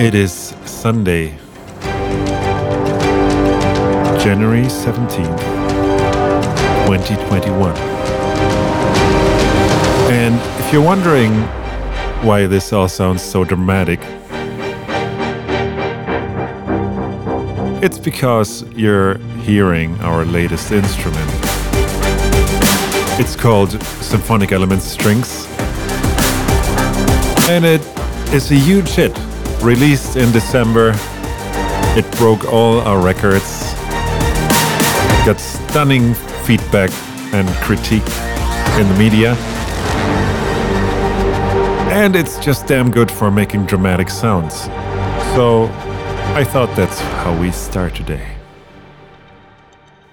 It is Sunday, January 17th, 2021. And if you're wondering why this all sounds so dramatic, it's because you're hearing our latest instrument. It's called Symphonic Elements Strings, and it is a huge hit. Released in December, it broke all our records, got stunning feedback and critique in the media. And it's just damn good for making dramatic sounds. So I thought that's how we start today.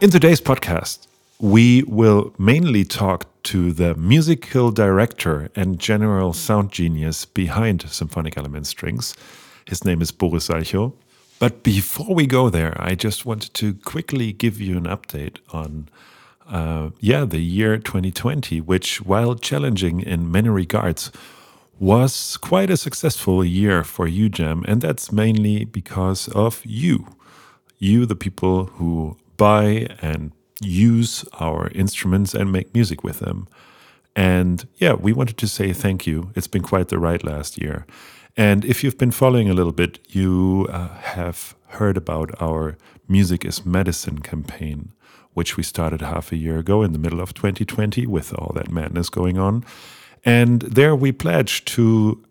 In today's podcast, we will mainly talk to the musical director and general sound genius behind Symphonic Element Strings. His name is Boris Salchow. But before we go there, I just wanted to quickly give you an update on, uh, yeah, the year 2020, which, while challenging in many regards, was quite a successful year for UJAM, and that's mainly because of you. You, the people who buy and use our instruments and make music with them. And yeah, we wanted to say thank you. It's been quite the ride last year. And if you've been following a little bit, you uh, have heard about our Music is Medicine campaign, which we started half a year ago in the middle of 2020 with all that madness going on. And there we pledged to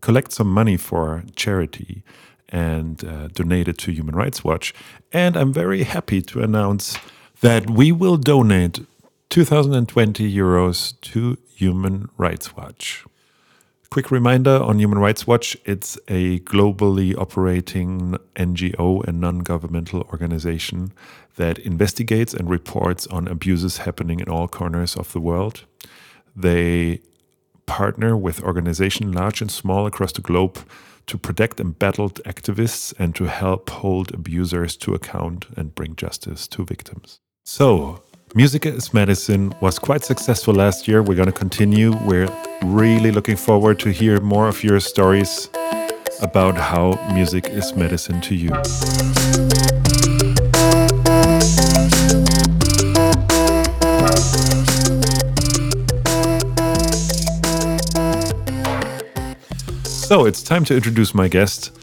collect some money for charity and uh, donate it to Human Rights Watch. And I'm very happy to announce that we will donate 2020 euros to Human Rights Watch. Quick reminder on Human Rights Watch it's a globally operating NGO and non governmental organization that investigates and reports on abuses happening in all corners of the world. They partner with organizations large and small across the globe to protect embattled activists and to help hold abusers to account and bring justice to victims. So, Music is Medicine was quite successful last year. We're going to continue. We're really looking forward to hear more of your stories about how music is medicine to you. So it's time to introduce my guest.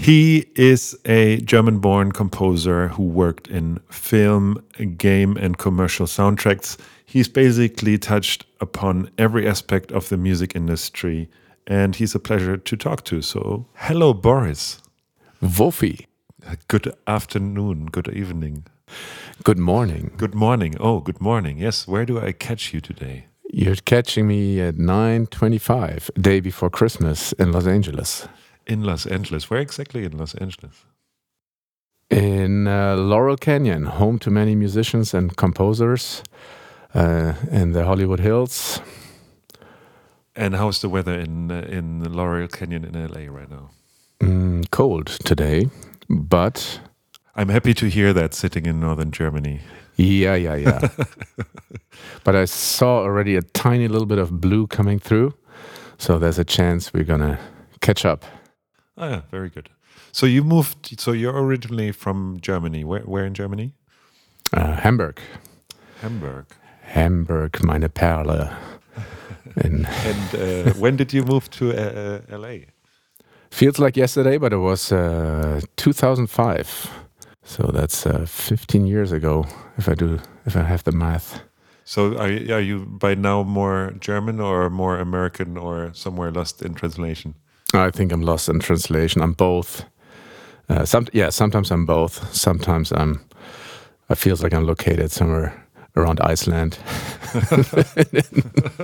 He is a German born composer who worked in film, game, and commercial soundtracks. He's basically touched upon every aspect of the music industry, and he's a pleasure to talk to. So, hello, Boris. Wolfie. Good afternoon, good evening. Good morning. Good morning. Oh, good morning. Yes, where do I catch you today? You're catching me at 9:25, day before Christmas in Los Angeles. In Los Angeles. Where exactly in Los Angeles? In uh, Laurel Canyon, home to many musicians and composers uh, in the Hollywood Hills. And how's the weather in uh, in Laurel Canyon in LA right now? Mm, cold today, but I'm happy to hear that sitting in northern Germany. yeah, yeah, yeah. but I saw already a tiny little bit of blue coming through, so there's a chance we're gonna catch up. Oh, yeah, very good. So you moved. So you're originally from Germany. Where, where in Germany? Uh, Hamburg, Hamburg. Hamburg, meine Perle. And uh, when did you move to uh, uh, LA? Feels like yesterday, but it was uh, 2005. So that's uh, 15 years ago, if I do, if I have the math. So are, you- are you by now more German or more American or somewhere lost in translation? I think I'm lost in translation. I'm both. Uh, some, yeah, sometimes I'm both. Sometimes I'm. I feels like I'm located somewhere around Iceland.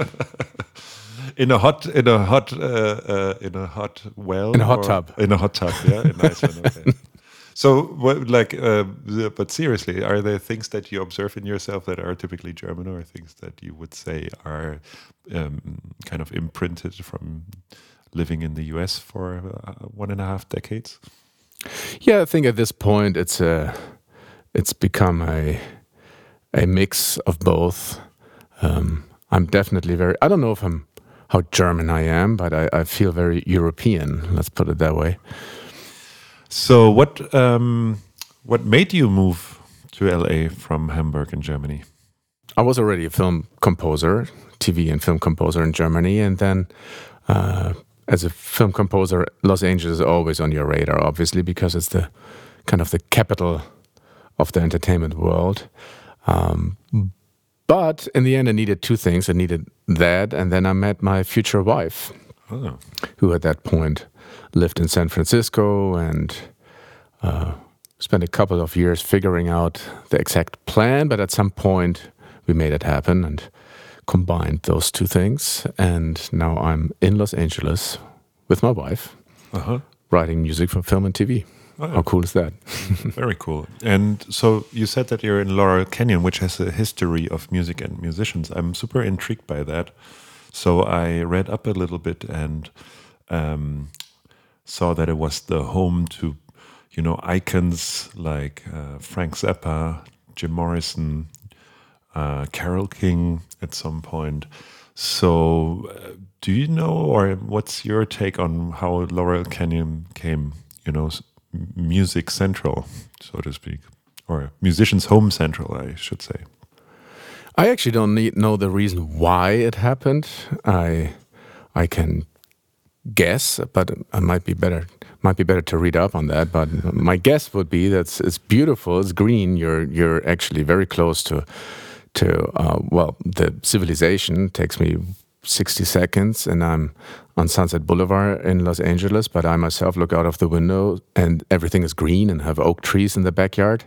In a hot, in a hot, uh, uh, in a hot well, In a hot tub. in a hot tub, yeah, in Iceland. Okay. so, what, like, uh, but seriously, are there things that you observe in yourself that are typically German, or things that you would say are um, kind of imprinted from living in the U.S. for uh, one and a half decades? Yeah, I think at this point it's a, it's become a, a mix of both. Um, I'm definitely very. I don't know if I'm how German I am, but I, I feel very European. Let's put it that way. So what um, what made you move to LA from Hamburg in Germany? I was already a film composer, TV and film composer in Germany, and then uh, as a film composer, Los Angeles is always on your radar, obviously, because it's the kind of the capital of the entertainment world. Um, but in the end, I needed two things. I needed that, and then I met my future wife, oh. who at that point lived in San Francisco and uh, spent a couple of years figuring out the exact plan. But at some point, we made it happen and combined those two things. And now I'm in Los Angeles with my wife, uh-huh. writing music for film and TV. Oh, yeah. How cool is that? Very cool. And so you said that you're in Laurel Canyon, which has a history of music and musicians. I'm super intrigued by that. So I read up a little bit and um, saw that it was the home to, you know, icons like uh, Frank Zappa, Jim Morrison, uh, Carole King at some point. So, uh, do you know, or what's your take on how Laurel Canyon came, you know, music central, so to speak, or musicians' home central, I should say? I actually don't need, know the reason why it happened. I, I can guess, but I might be better might be better to read up on that. But my guess would be that it's beautiful, it's green. You're you're actually very close to to uh, well, the civilization takes me 60 seconds, and I'm on Sunset Boulevard in Los Angeles. But I myself look out of the window, and everything is green and have oak trees in the backyard.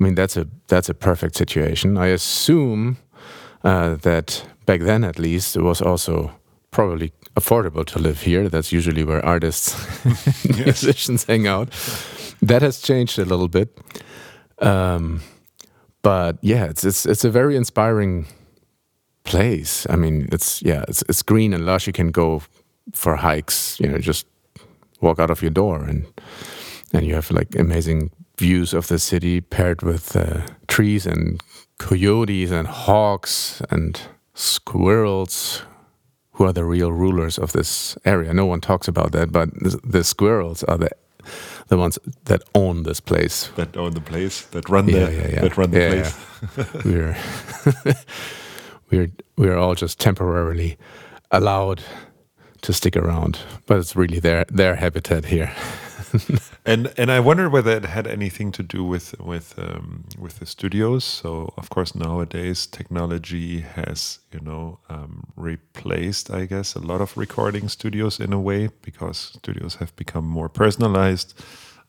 I mean, that's a that's a perfect situation. I assume uh, that back then, at least, it was also probably affordable to live here. That's usually where artists, musicians hang out. That has changed a little bit. Um, but yeah, it's it's it's a very inspiring place. I mean, it's yeah, it's it's green and lush. You can go for hikes. You know, just walk out of your door and and you have like amazing views of the city paired with uh, trees and coyotes and hawks and squirrels who are the real rulers of this area. No one talks about that, but the, the squirrels are the the ones that own this place. That own the place. That run the. Yeah, yeah, yeah. That run the place. we're we're we're all just temporarily allowed to stick around, but it's really their their habitat here. and and I wonder whether it had anything to do with with um, with the studios. So of course nowadays technology has you know um, replaced, I guess, a lot of recording studios in a way because studios have become more personalized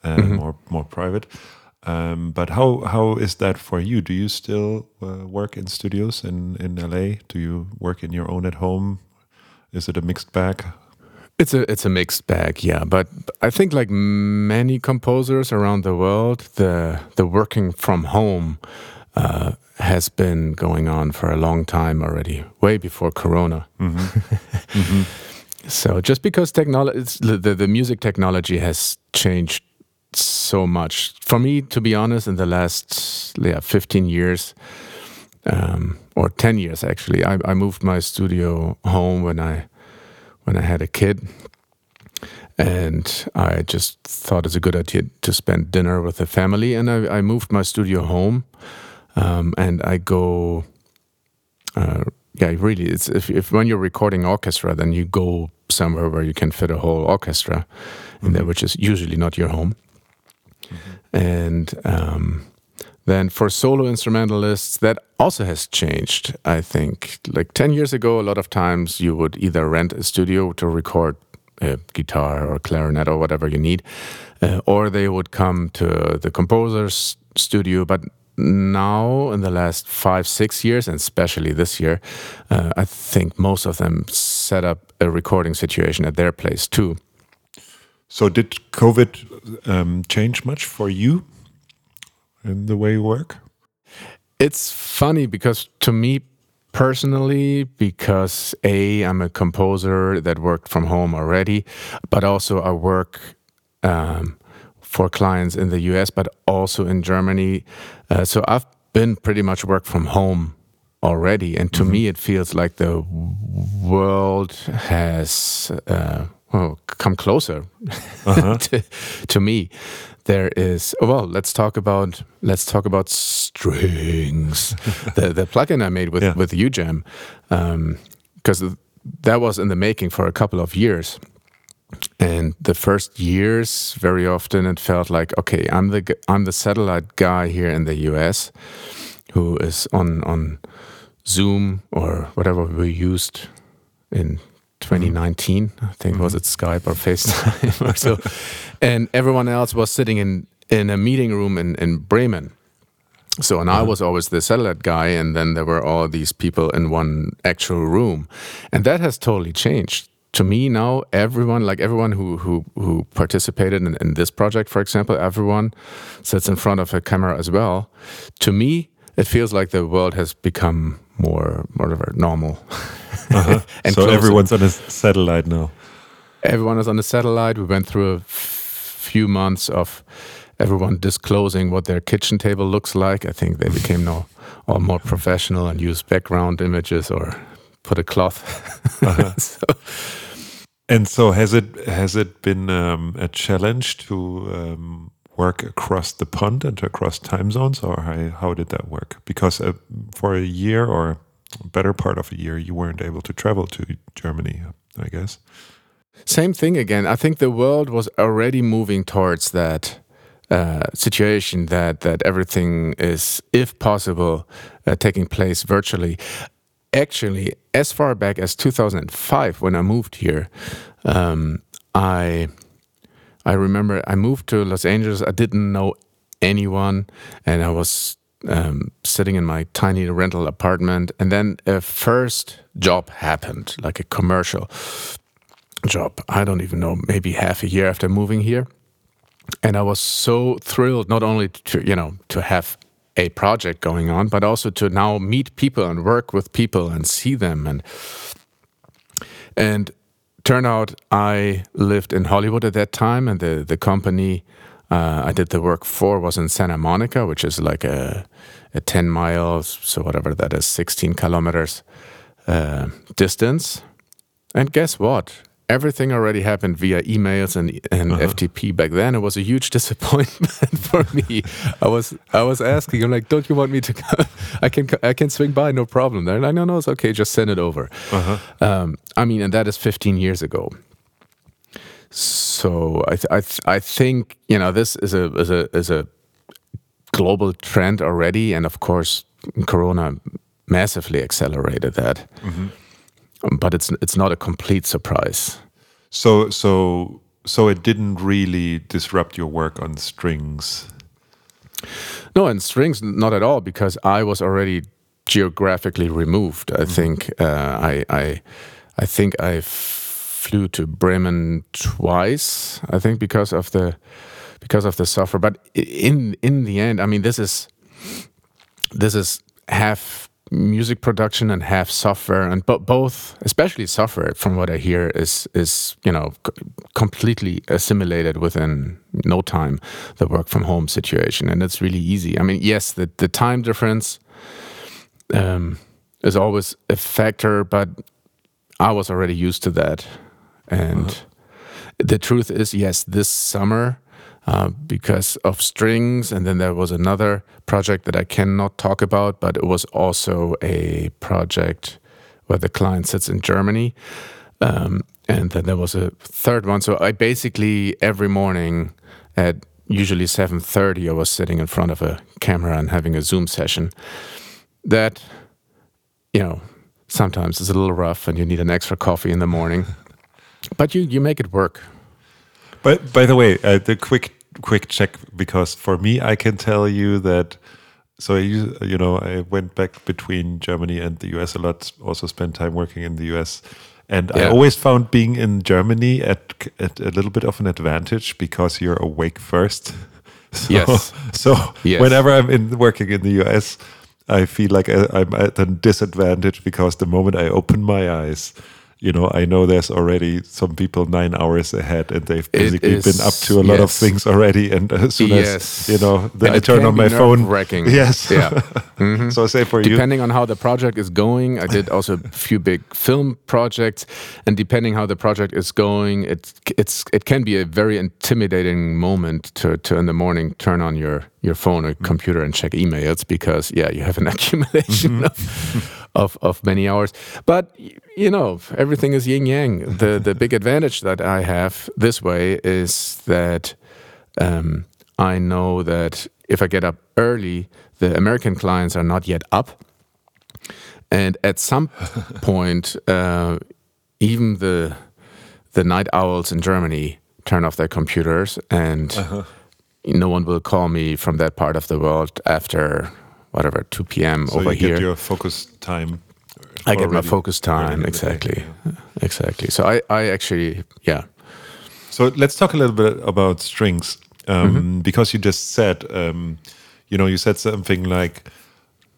and mm -hmm. more more private. Um, but how how is that for you? Do you still uh, work in studios in in LA? Do you work in your own at home? Is it a mixed bag? It's a it's a mixed bag, yeah. But I think like many composers around the world, the the working from home uh, has been going on for a long time already, way before Corona. Mm -hmm. mm -hmm. So just because technology, the, the music technology has changed so much for me, to be honest, in the last yeah, 15 years. Um, or 10 years actually I, I moved my studio home when I when I had a kid. And I just thought it's a good idea to spend dinner with the family. And I, I moved my studio home. Um, and I go, uh, yeah, really, it's if, if when you're recording orchestra, then you go somewhere where you can fit a whole orchestra in mm -hmm. there, which is usually not your home. Mm -hmm. And um, then for solo instrumentalists, that also has changed, I think. Like 10 years ago, a lot of times you would either rent a studio to record a guitar or clarinet or whatever you need, uh, or they would come to the composer's studio. But now, in the last five, six years, and especially this year, uh, I think most of them set up a recording situation at their place too. So, did COVID um, change much for you? In the way you work? It's funny because to me personally, because A, I'm a composer that worked from home already, but also I work um, for clients in the US, but also in Germany. Uh, so I've been pretty much work from home already. And to Mm-hmm. me, it feels like the world has uh, well, come closer Uh-huh. to, to me. There is well, let's talk about let's talk about strings. the the plugin I made with Yeah. with UJam, because that was in the making for a couple of years. And the first years, very often it felt like, okay, I'm the I'm the satellite guy here in the U.S. who is on on Zoom or whatever we used in 2019. I think mm-hmm. was it Skype or FaceTime or so, and everyone else was sitting in in a meeting room in in Bremen. So, and I mm-hmm. was always the satellite guy, and then there were all these people in one actual room, and that has totally changed. To me now, everyone, like everyone who who who participated in, in this project, for example, everyone sits in front of a camera as well. To me, it feels like the world has become more whatever normal. Uh-huh. And so closer. everyone's on a satellite now. everyone is on a satellite. We went through a few months of everyone disclosing what their kitchen table looks like. I think they became now all more professional and use background images or put a cloth. So- And so has it has it been um, a challenge to um, work across the pond and across time zones, or how, how did that work? Because uh, for a year or better part of a year, you weren't able to travel to Germany, I guess. Same thing again. I think the world was already moving towards that uh, situation that that everything is, if possible, uh, taking place virtually. Actually, as far back as 2005, when I moved here, um, I I remember I moved to Los Angeles. I didn't know anyone, and I was um, sitting in my tiny rental apartment. And then a first job happened, like a commercial job. I don't even know, maybe half a year after moving here. And I was so thrilled not only to, you know, to have a project going on, but also to now meet people and work with people and see them and and turned out I lived in Hollywood at that time and the the company uh, I did the work for was in Santa Monica, which is like a a 10 miles, so whatever that is, 16 kilometers uh, distance. And guess what? Everything already happened via emails and and FTP back then. It was a huge disappointment for me. I was I was asking, I'm like, don't you want me to? Come? I can I can swing by, no problem. They're like, no, no, it's okay. Just send it over. Um, I mean, and that is 15 years ago. So I th- I th- I think you know this is a is a is a global trend already, and of course, Corona massively accelerated that. Um, But it's it's not a complete surprise. So so so it didn't really disrupt your work on strings. No, and strings not at all because I was already geographically removed. I think uh, I I I think I flew to Bremen twice. I think because of the because of the software. But in in the end, I mean, this is this is half music production and half software, and bo- both, especially software, from what I hear, is is you know completely assimilated within no time the work from home situation, and it's really easy. I mean, yes, the the time difference um, is always a factor, but I was already used to that, and the truth is, yes, this summer uh, because of strings. And then there was another project that I cannot talk about, but it was also a project where the client sits in Germany. Um, and then there was a third one. So I basically every morning at usually 7:30 I was sitting in front of a camera and having a Zoom session. That you know, sometimes it's a little rough and you need an extra coffee in the morning. but you you make it work. But by the way, uh, the quick quick check because for me, I can tell you that. So I use, you know, I went back between Germany and the US a lot. Also spent time working in the US, and I always found being in Germany at at a little bit of an advantage because you're awake first. So, Yes. So Yes. whenever I'm in working in the US, I feel like I, I'm at a disadvantage because the moment I open my eyes, you know, I know there's already some people nine hours ahead, and they've basically is- been up to a lot of things already. And as soon Yes. as you know, the, And I turn on my phone. nerve-wracking. Yes. Yeah. Mm-hmm. so say for you, depending on how the project is going i did also a few big film projects and depending how the project is going it's it's it can be a very intimidating moment to, to in the morning turn on your your phone or computer and check emails because yeah you have an accumulation of, of of many hours. But you know everything is yin yang. The the big advantage that i have this way is that um, I know that if I get up early, the American clients are not yet up. And at some point, uh, even the the night owls in Germany turn off their computers, and no one will call me from that part of the world after whatever 2 p.m. so over you here. get your focus time. I get my focus time the day, exactly, yeah. exactly. So I, I actually, yeah, So let's talk a little bit about strings, um, because you just said, um, you know, you said something like,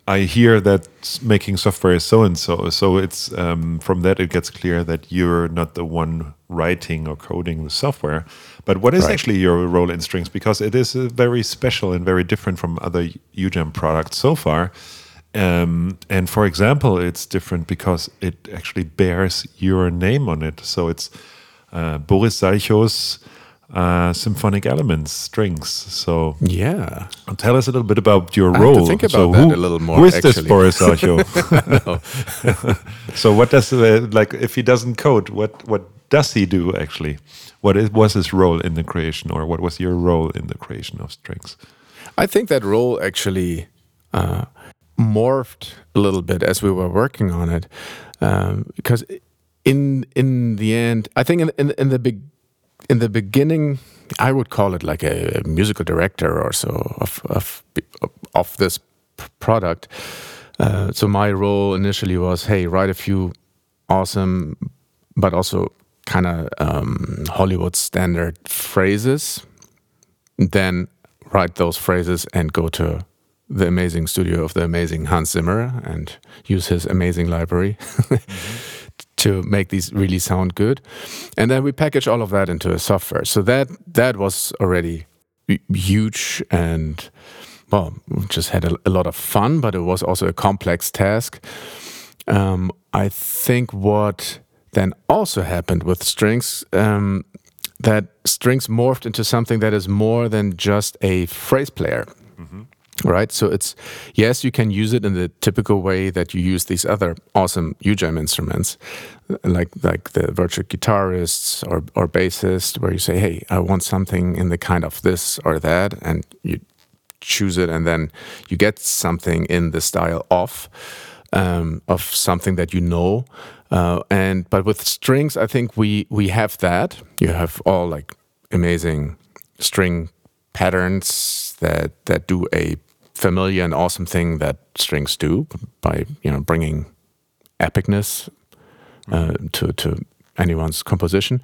"I hear that making software is so and so." So it's um, from that it gets clear that you're not the one writing or coding the software, but what is Right. actually your role in strings? Because it is uh, very special and very different from other UJAM products so far. Um, and for example, it's different because it actually bears your name on it. So it's uh, Boris Salchow's uh, symphonic elements, strings. So yeah. tell us a little bit about your I role. think so about that who, a little more, Who is this actually. Boris Salchow? so what does uh, like if he doesn't code, what what does he do actually? What is, was his role in the creation, or what was your role in the creation of strings? I think that role actually uh, morphed a little bit as we were working on it, um, because in in the end, I think in in, in the big in the beginning, I would call it like a, musical director or so of of of this product. Uh, so my role initially was, hey, write a few awesome, but also kind of um, Hollywood standard phrases then write those phrases and go to the amazing studio of the amazing Hans Zimmer and use his amazing library to make these really sound good. And then we package all of that into a software. So that that was already huge and well, we just had a, a lot of fun, but it was also a complex task. Um, I think what then also happened with strings um, that strings morphed into something that is more than just a phrase player. Right, so it's yes, you can use it in the typical way that you use these other awesome UJAM instruments, like like the virtual guitarists or or bassist, where you say, "Hey, I want something in the kind of this or that," and you choose it, and then you get something in the style of um, of something that you know. Uh, and but with strings, I think we we have that. You have all like amazing string patterns that that do a familiar and awesome thing that strings do by you know bringing epicness uh, to to anyone's composition.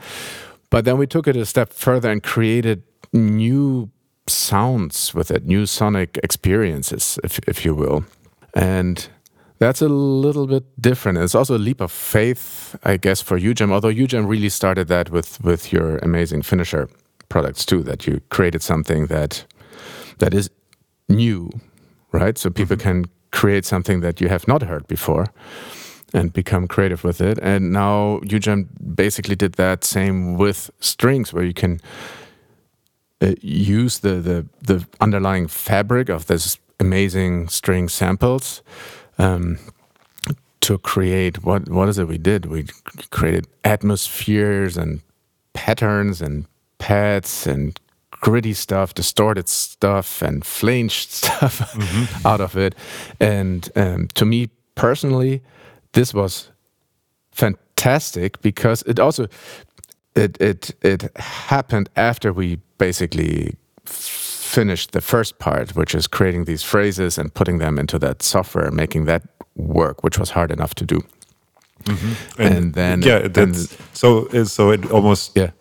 But then we took it a step further and created new sounds with it, new sonic experiences, if if you will, and that's a little bit different. It's also a leap of faith, I guess, for UJAM. Although UJAM really started that with with your amazing finisher products too, that you created something that that is new, right? So people can create something that you have not heard before and become creative with it. And now UJAM basically did that same with strings, where you can uh, use the, the the underlying fabric of this amazing string samples um, to create what what is it we did? We created atmospheres and patterns and pads and gritty stuff, distorted stuff, and flanged stuff out of it. And um, to me personally, this was fantastic because it also it it it happened after we basically finished the first part, which is creating these phrases and putting them into that software, making that work, which was hard enough to do. And, then yeah, that's so. uh, So it almost yeah.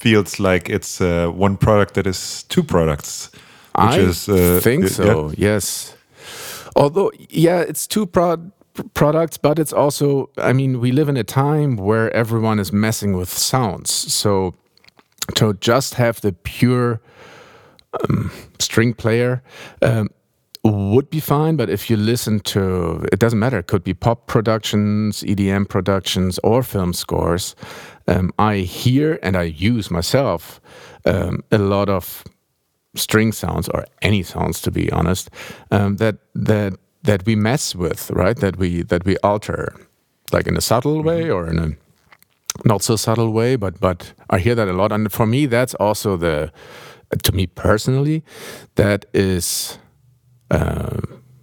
Feels like it's uh, one product that is two products, which I is uh, think so. yeah. Yes. Although, yeah, it's two prod products, but it's also, I mean, we live in a time where everyone is messing with sounds. So to just have the pure um, string player um, would be fine, but if you listen to, it doesn't matter, it could be pop productions, EDM productions, or film scores. Um, I hear and I use myself um, a lot of string sounds or any sounds, to be honest, um, that that that we mess with, right? That we that we alter, like in a subtle way mm-hmm. or in a not so subtle way. But but I hear that a lot, and for me, that's also the to me personally, that is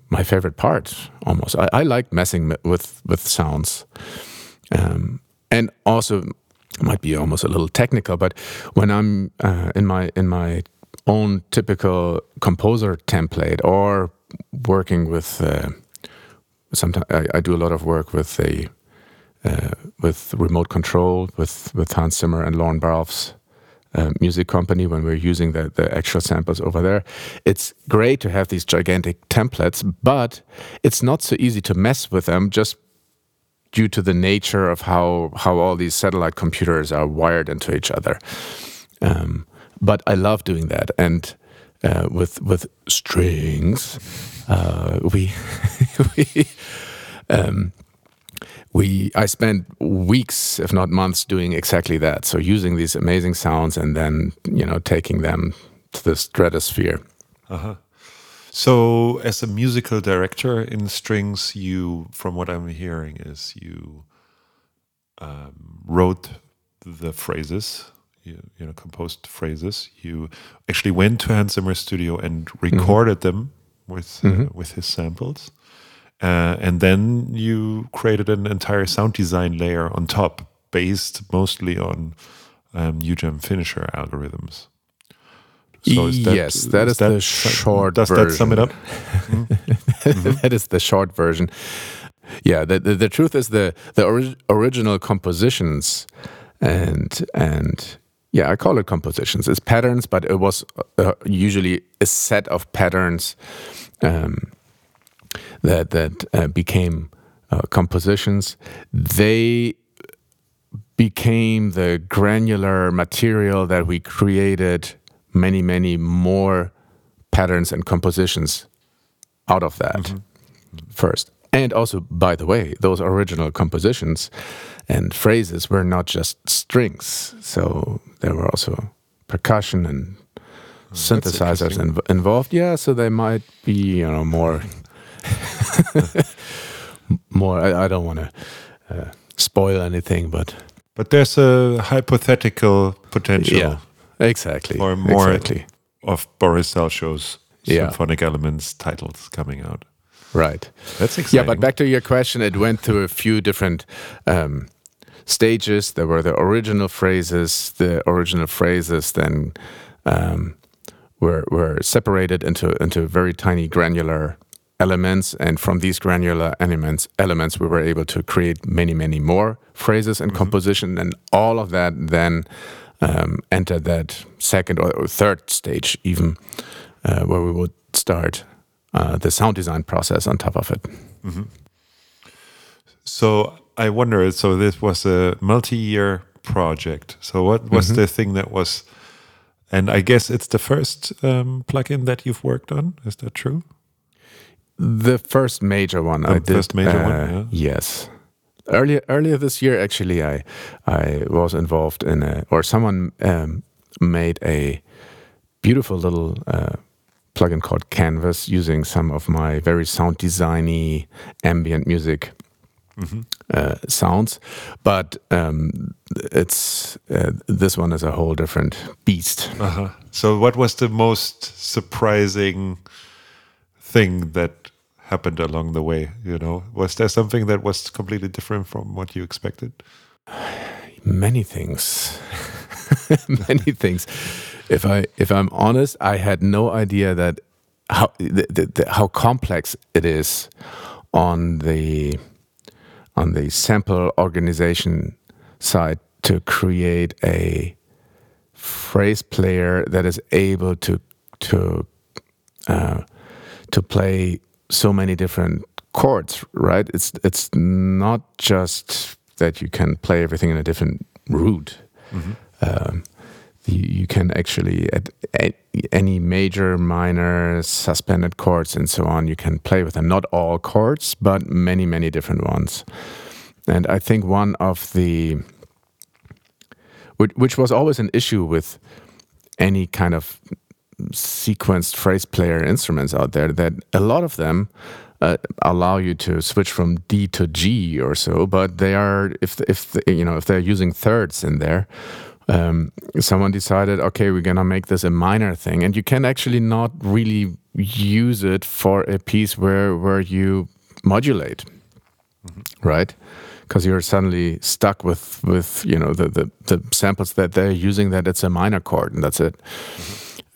my favorite part. Almost, I, I, like messing with with sounds, um, and also might be almost a little technical. But when I'm uh, in my in my own typical composer template or working with uh, sometimes I, I, do a lot of work with a uh, with remote control with with Hans Zimmer and Lorne Balfe's uh, music company when we're using the, the actual samples over there. It's great to have these gigantic templates, but it's not so easy to mess with them just due to the nature of how how all these satellite computers are wired into each other. Um, but I love doing that, and uh, with with strings, uh, we we. Um, we I spent weeks, if not months, doing exactly that. So using these amazing sounds and then you know taking them to the stratosphere. Uh-huh. So, as a musical director in strings, you, from what I'm hearing, is you um, wrote the phrases, you, you, know, composed phrases. You actually went to Hans Zimmer's studio and mm-hmm. recorded mm -hmm. them with uh, mm -hmm. with his samples. Uh, and then you created an entire sound design layer on top, based mostly on um, UJAM finisher algorithms. So that, yes, that is, is that, the short. Does version. that sum it up? Mm-hmm. that is the short version. Yeah, the, the, the truth is the the ori original compositions and and yeah, I call it compositions. It's patterns, but it was uh, usually a set of patterns um, that that uh, became uh, compositions, they became the granular material that we created many many more patterns and compositions out of that mm -hmm. first. And also, by the way, those original compositions and phrases were not just strings. So there were also percussion and oh, synthesizers involved. Yeah, so they might be, you know, more more. I, I don't want to uh, spoil anything, but but there's a hypothetical potential. Yeah, exactly. Or more exactly. of Boris Salchow's yeah. symphonic elements titles coming out. Right. That's exciting. Yeah, but back to your question, it went through a few different. Um, stages there were the original phrases the original phrases then um, were were separated into into very tiny granular elements and from these granular elements elements we were able to create many many more phrases and mm -hmm. composition and all of that then um, entered that second or, or third stage even uh, where we would start uh, the sound design process on top of it mm -hmm. so i wonder so this was a multi-year project so what was mm -hmm. the thing that was and i guess it's the first um, plugin that you've worked on is that true the first major one the I did. First major uh, one. Yeah. Yes. Earlier, earlier this year, actually, I I was involved in a, or someone um, made a beautiful little uh, plugin called Canvas using some of my very sound designy ambient music mm -hmm. uh, sounds, but um, it's uh, this one is a whole different beast. -huh. So, what was the most surprising thing that happened along the way? You know, was there something that was completely different from what you expected? Many things, many things. If I if I'm honest, I had no idea that how the, the, the, how complex it is on the on the sample organization side to create a phrase player that is able to to uh, to play so many different chords, right? It's it's not just that you can play everything in a different root. Um, you, you can actually at, at any major, minor, suspended chords and so on. You can play with them. Not all chords, but many, many different ones. And I think one of the which, which was always an issue with any kind of sequenced phrase player instruments out there that a lot of them uh, allow you to switch from D to G or so, but they are if if you know if they're using thirds in there. Um, someone decided, okay, we're gonna make this a minor thing, and you can actually not really use it for a piece where where you modulate, right? Because you're suddenly stuck with with you know the, the the samples that they're using that it's a minor chord and that's it.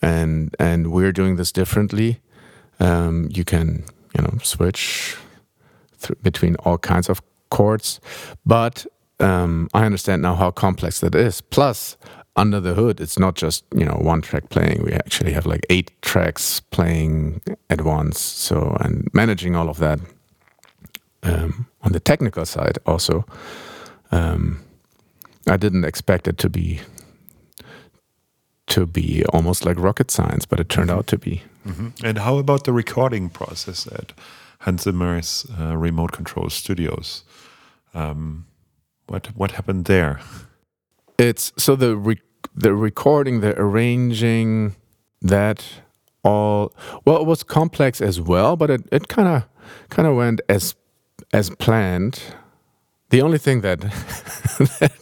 And and we're doing this differently. Um, you can you know switch between all kinds of chords, but um, I understand now how complex that is. Plus, under the hood, it's not just you know one track playing. We actually have like eight tracks playing at once. So and managing all of that um, on the technical side also, um, I didn't expect it to be to be almost like rocket science, but it turned out to be. And how about the recording process at Hans Zimmer's uh, remote control studios? Um, what what happened there? It's so the re- the recording, the arranging, that all well, it was complex as well, but it it kind of kind of went as as planned. The only thing that that,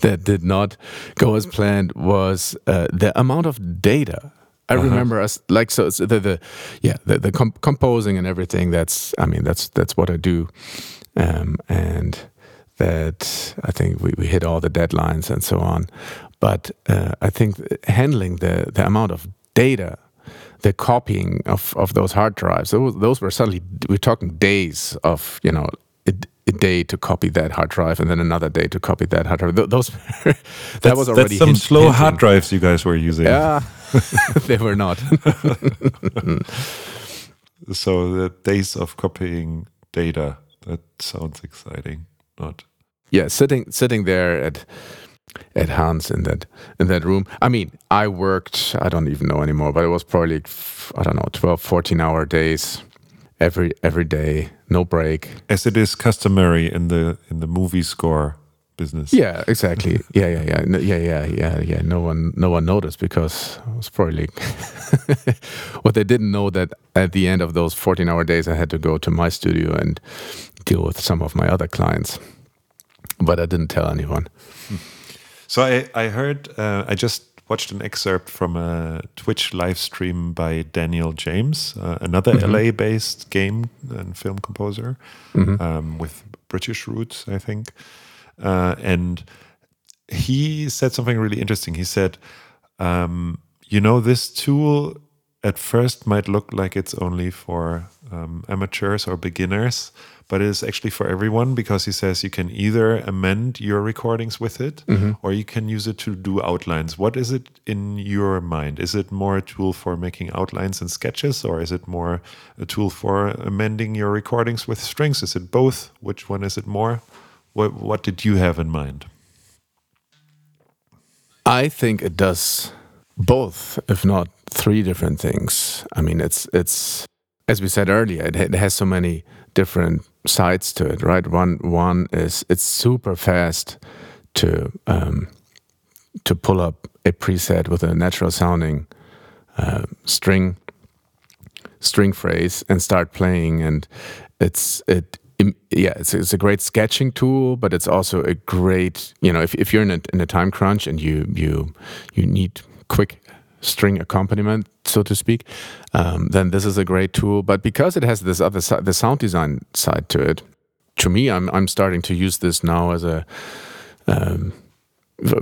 that did not go as planned was uh, the amount of data. I remember us like so it's the the yeah the the com- composing and everything. That's I mean that's that's what I do, um, and that I think we, we hit all the deadlines and so on. But uh, I think handling the the amount of data, the copying of, of those hard drives, those, those were suddenly we're talking days of you know. A, a day to copy that hard drive, and then another day to copy that hard drive. Th- Those that That's- was already that's some hint- slow hinting. hard drives you guys were using. Yeah, they were not. So the days of copying data. That sounds exciting. Not yeah, sitting sitting there at at Hans in that in that room. I mean, I worked. I don't even know anymore, but it was probably I don't know 12, 14 hour days every every day, no break. as it is customary in the in the movie score business. Yeah, exactly. yeah, yeah, yeah, no, yeah, yeah, yeah, yeah. No one, no one noticed because it was probably what they didn't know that at the end of those fourteen-hour days, I had to go to my studio and deal with some of my other clients, but I didn't tell anyone. So I I heard uh, I just watched an excerpt from a Twitch live stream by Daniel James, uh, another LA-based game and film composer um, with British roots, I think, uh, and he said something really interesting. He said, um, "You know, this tool at first might look like it's only for um, amateurs or beginners." But it is actually for everyone because he says you can either amend your recordings with it or you can use it to do outlines. What is it in your mind? Is it more a tool for making outlines and sketches or is it more a tool for amending your recordings with strings? Is it both? Which one is it more? What, what did you have in mind? I think it does both, if not three different things. I mean, it's it's as we said earlier, it, it has so many different sides to it, right? One one is it's super fast to um, to pull up a preset with a natural sounding uh, string string phrase and start playing, and it's it. Yeah, it's, it's a great sketching tool, but it's also a great, you know, if, if you're in a, in a time crunch and you you you need quick string accompaniment, so to speak, um, then this is a great tool. But because it has this other side, the sound design side to it, to me, I'm I'm starting to use this now as a um,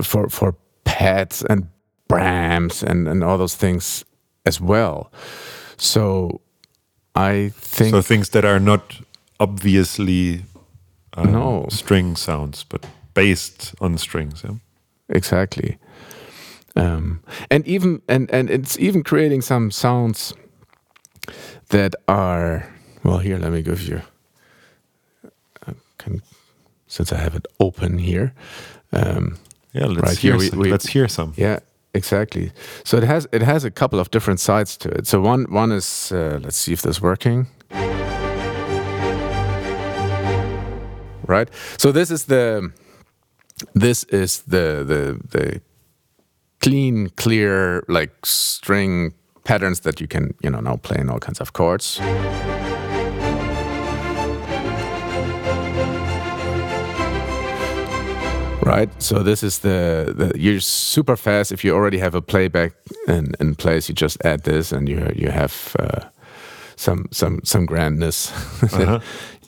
for for pads and braams and and all those things as well. So I think So things that are not obviously um, No. string sounds, but based on strings. Yeah? exactly um, and even and and it's even creating some sounds that are well here let me give you can, since I have it open here. Um, Yeah, let's Right, hear. here we- we- let's hear some. yeah, exactly. So it has it has a couple of different sides to it. So one one is uh, let's see if this is working. Right. So this is the this is the the the clean, clear like string patterns that you can you know now play in all kinds of chords. right? So this is the, the you're super fast. If you already have a playback in, in place, you just add this, and you you have uh, some some some grandness. Uh-huh.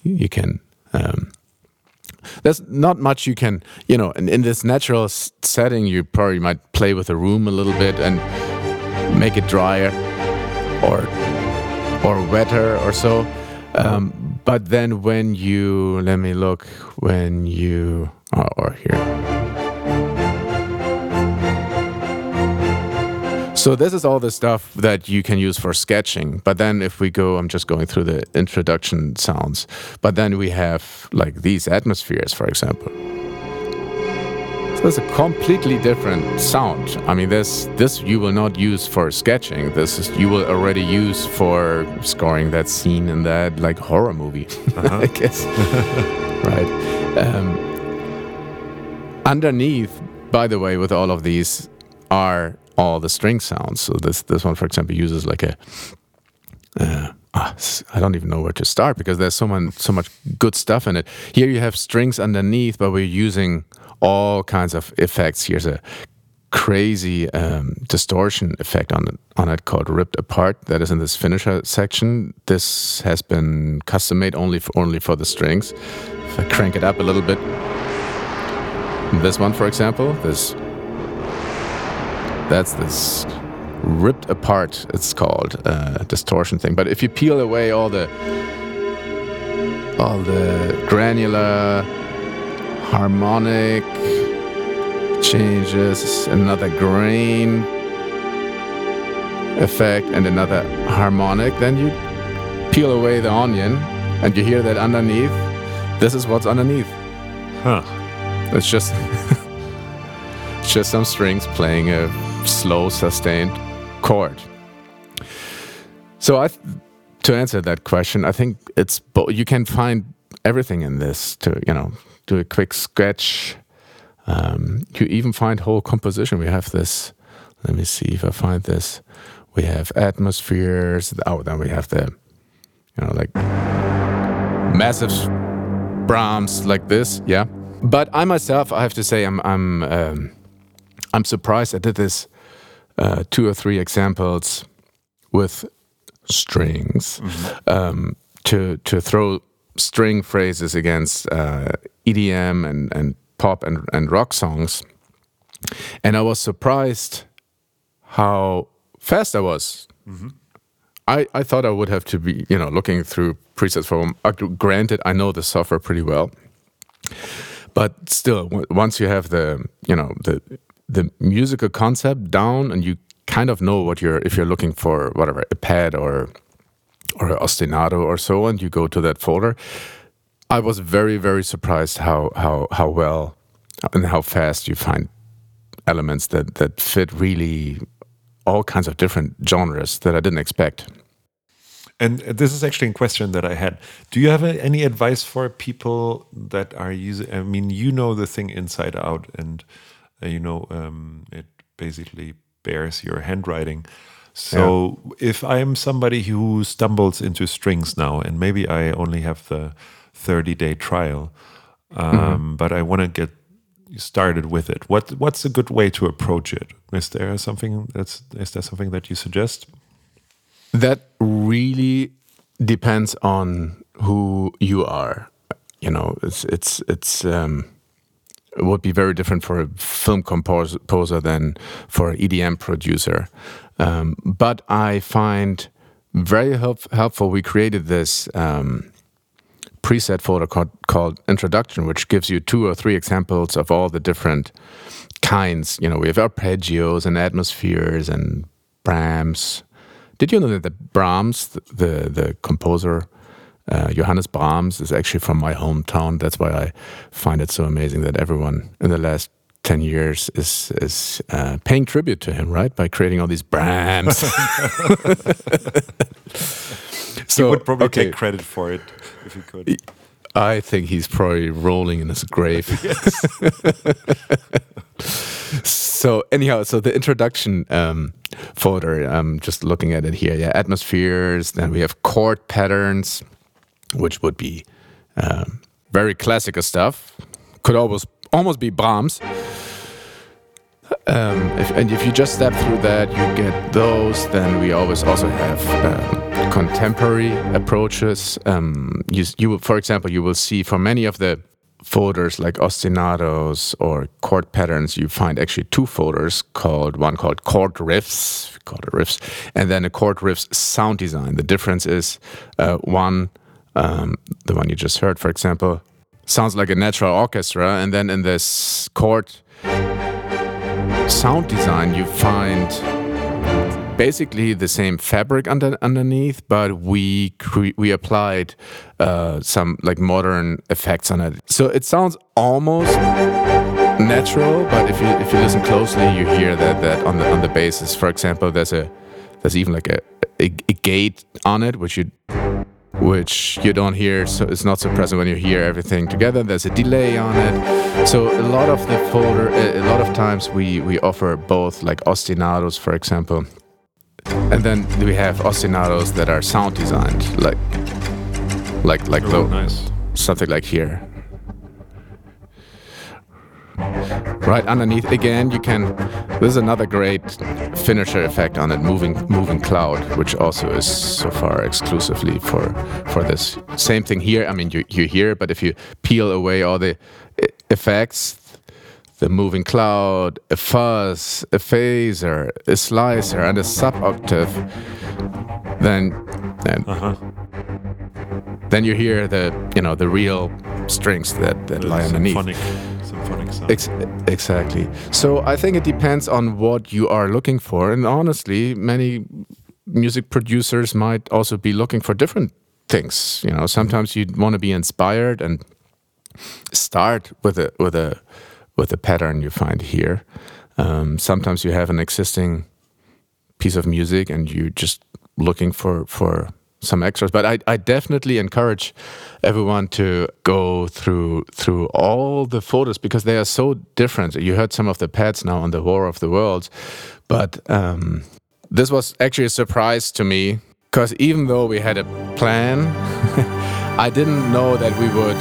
you can. Um, there's not much you can, you know, in, in this natural setting, you probably might play with the room a little bit and make it drier or or wetter or so. Um, but then when you let me look when you oh, or here. So this is all the stuff that you can use for sketching. But then if we go, I'm just going through the introduction sounds. But then we have like these atmospheres, for example. So it's a completely different sound. I mean, this this you will not use for sketching. This is you will already use for scoring that scene in that like horror movie, I guess. right. Um, underneath, by the way, with all of these are all the string sounds. So this this one, for example, uses like a. Uh, ah, I don't even know where to start because there's so much so much good stuff in it. Here you have strings underneath, but we're using all kinds of effects. Here's a crazy um, distortion effect on it, on it called ripped apart that is in this finisher section. This has been custom made only for, only for the strings. If I crank it up a little bit, this one, for example, this that's this ripped apart. It's called uh, distortion thing. But if you peel away all the all the granular harmonic changes, another grain effect, and another harmonic, then you peel away the onion, and you hear that underneath. This is what's underneath. Huh. It's just it's just some strings playing a slow sustained chord. So I to answer that question, I think it's you can find everything in this to you know do a quick sketch. Um, you even find whole composition. We have this. Let me see if I find this. We have atmospheres. Oh, then we have the you know like massive braams like this, yeah. But I myself, I have to say, I'm I'm um, I'm surprised. I did this uh, two or three examples with strings um, to to throw string phrases against uh, EDM and and pop and and rock songs, and I was surprised how fast I was. I, I thought I would have to be, you know, looking through presets for. Uh, granted, I know the software pretty well, but still, w- once you have the, you know, the the musical concept down, and you kind of know what you're, if you're looking for whatever a pad or or ostinato or so, and you go to that folder. I was very very surprised how how how well and how fast you find elements that that fit really all kinds of different genres that I didn't expect. And this is actually a question that I had. Do you have any advice for people that are using? I mean, you know the thing inside out, and you know um, it basically bears your handwriting. So if I'm somebody who stumbles into strings now, and maybe I only have the 30 day trial, um, but I want to get started with it, what what's a good way to approach it? Is there something that's is there something that you suggest? That really depends on who you are. You know, it's it's it's um, it would be very different for a film composer than for an EDM producer. Um, but I find very help- helpful. We created this um, preset folder called, called Introduction, which gives you two or three examples of all the different kinds. You know, we have arpeggios and atmospheres and braams. Did you know that the Brahms, the the composer, Uh, Johannes Brahms is actually from my hometown. That's why I find it so amazing that everyone in the last 10 years is is uh, paying tribute to him, right? By creating all these braams. so, he would probably okay. take credit for it if he could. I think he's probably rolling in his grave. so anyhow, so the introduction um, folder, I'm just looking at it here. Yeah, atmospheres. Then we have chord patterns, which would be um, very classical stuff. Could almost almost be Brahms. Um, if, and if you just step through that, you get those. Then we always also have um, contemporary approaches. Um, you, you, for example, you will see for many of the folders like ostinatos or chord patterns, you find actually two folders called one called chord riffs, we call it riffs, and then a chord riffs sound design. The difference is uh, one, um, the one you just heard, for example, sounds like a natural orchestra, and then in this chord sound design, you find basically the same fabric under, underneath, but we we applied uh, some like modern effects on it. So it sounds almost natural, but if you if you listen closely, you hear that that on the on the basis. For example, there's a there's even like a, a, a gate on it, which you which you don't hear so it's not so present when you hear everything together there's a delay on it so a lot of the folder a lot of times we we offer both like ostinatos for example and then we have ostinatos that are sound designed, like like like oh, nice. something like here. Right underneath again, you can. This is another great finisher effect on it, moving moving cloud, which also is so far exclusively for for this. Same thing here. I mean, you you hear, but if you peel away all the effects, the moving cloud, a fuzz, a phaser, a slicer, and a sub-octave, then then, uh-huh. then you hear the you know the real strings that, that lie underneath. Symphonic, symphonic sound. Ex- exactly. So I think it depends on what you are looking for, and honestly, many music producers might also be looking for different things. You know, sometimes you want to be inspired and start with a with a with the pattern you find here. Um, sometimes you have an existing piece of music and you're just looking for for some extras. But I, I definitely encourage everyone to go through through all the photos because they are so different. You heard some of the pads now on the War of the Worlds, but um, this was actually a surprise to me because even though we had a plan, I didn't know that we would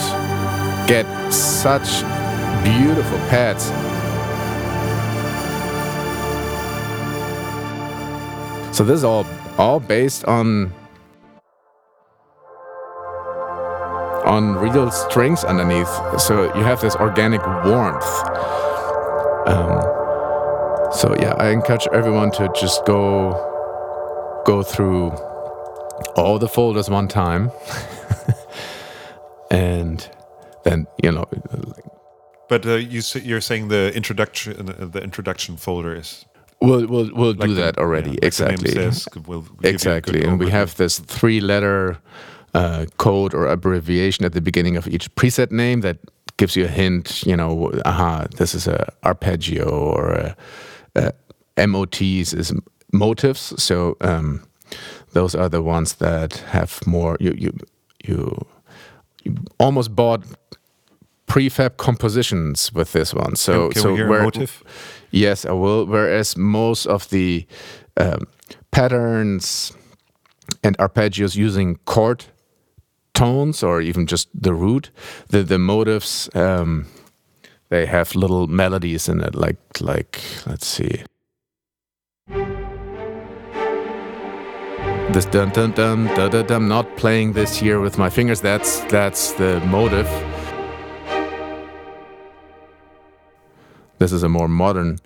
get such beautiful pads. So this is all all based on on real strings underneath. So you have this organic warmth. Um, so yeah, I encourage everyone to just go go through all the folders one time, and then you know but uh, you you're saying the introduction the introduction folder is We'll we'll, we'll like do the, that already. Yeah, exactly. Says, we'll, we'll exactly. And we have this three letter uh, code or abbreviation at the beginning of each preset name that gives you a hint. You know, aha, this is a arpeggio or a, a MOTs is motives. So um, those are the ones that have more. You you you, you almost bought prefab compositions with this one. So, can so we hear where, a motive? Yes, I will. Whereas most of the um, patterns and arpeggios using chord tones or even just the root, the the motives um, they have little melodies in it, like like let's see. This dun dun dun dun dun. dun not playing this here with my fingers. That's that's the motive. This is a more modern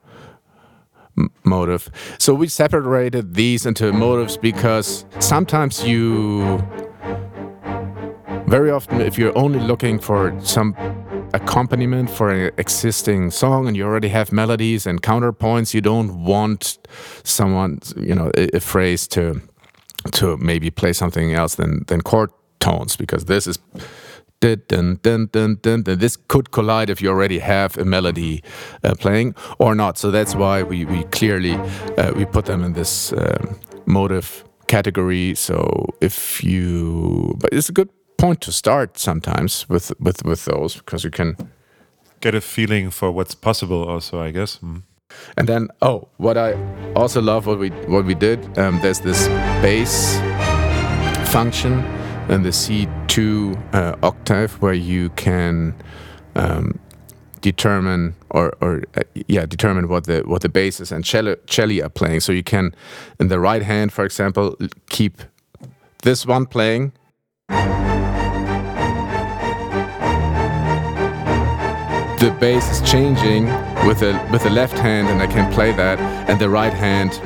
motive. So we separated these into motives because sometimes you, very often, if you're only looking for some accompaniment for an existing song and you already have melodies and counterpoints, you don't want someone, you know, a, a phrase to to maybe play something else than than chord tones because this is dun, dun, dun, this could collide if you already have a melody uh, playing or not. So that's why we, we clearly uh, we put them in this um, motive category. So if you, but it's a good point to start sometimes with with with those because you can get a feeling for what's possible. Also, I guess. Mm. And then, oh, what I also love what we what we did. Um, there's this bass function in the C2 uh, octave where you can um, determine or, or uh, yeah determine what the what the basses and cello, cello are playing. So you can, in the right hand, for example, keep this one playing. The bass is changing with the with the left hand, and I can play that, and the right hand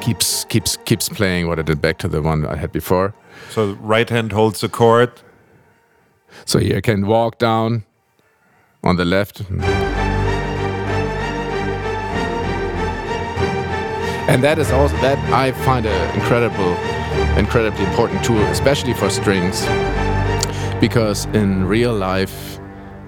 keeps keeps keeps playing what I did back to the one I had before. So right hand holds the chord. So here I can walk down on the left. And that is also that I find an incredible, incredibly important tool, especially for strings, because in real life,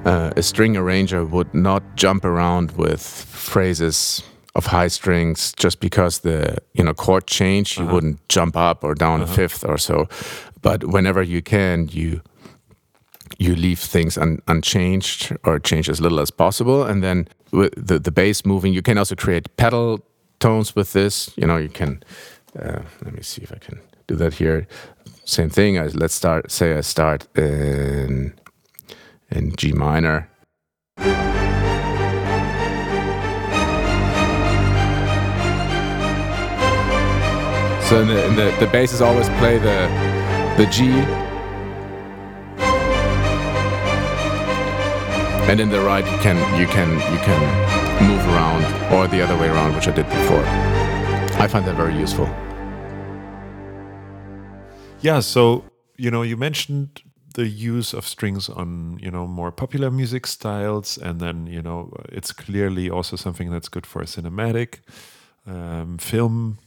uh, a string arranger would not jump around with phrases of high strings just because the you know chord change you uh -huh. wouldn't jump up or down uh -huh. a fifth or so. But whenever you can you you leave things un unchanged or change as little as possible. And then with the the bass moving you can also create pedal tones with this. You know you can uh, let me see if I can do that here. Same thing. As let's start say I start in in G minor So in the, in the, the basses always play the, the G. And in the right you can you can you can move around or the other way around, which I did before. I find that very useful. Yeah, so you know, you mentioned the use of strings on you know more popular music styles, and then you know it's clearly also something that's good for cinematic, um, film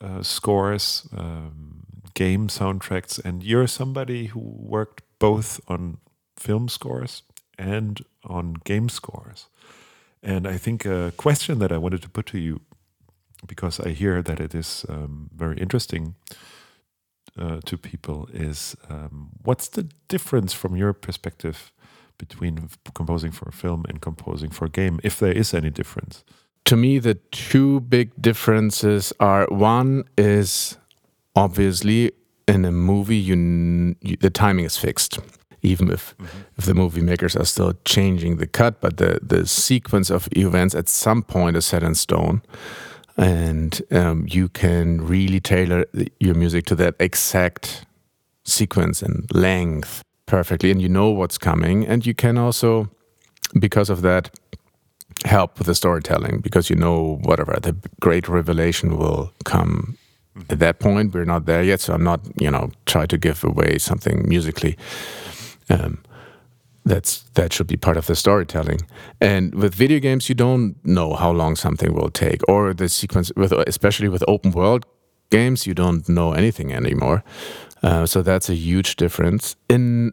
uh, scores, um, game soundtracks, and you're somebody who worked both on film scores and on game scores. And I think a question that I wanted to put to you, because I hear that it is um, very interesting uh, to people, is um, what's the difference from your perspective between composing for a film and composing for a game, if there is any difference? to me, the two big differences are one is obviously in a movie, you, you the timing is fixed. Even if mm -hmm. if the movie makers are still changing the cut, but the the sequence of events at some point is set in stone, and um, you can really tailor your music to that exact sequence and length perfectly, and you know what's coming, and you can also, because of that, help with the storytelling because you know whatever the great revelation will come at that point. We're not there yet so i'm not you know try to give away something musically. Um, that's that should be part of the storytelling. And with video games you don't know how long something will take or the sequence with especially with open world games you don't know anything anymore. Uh, so that's a huge difference. In,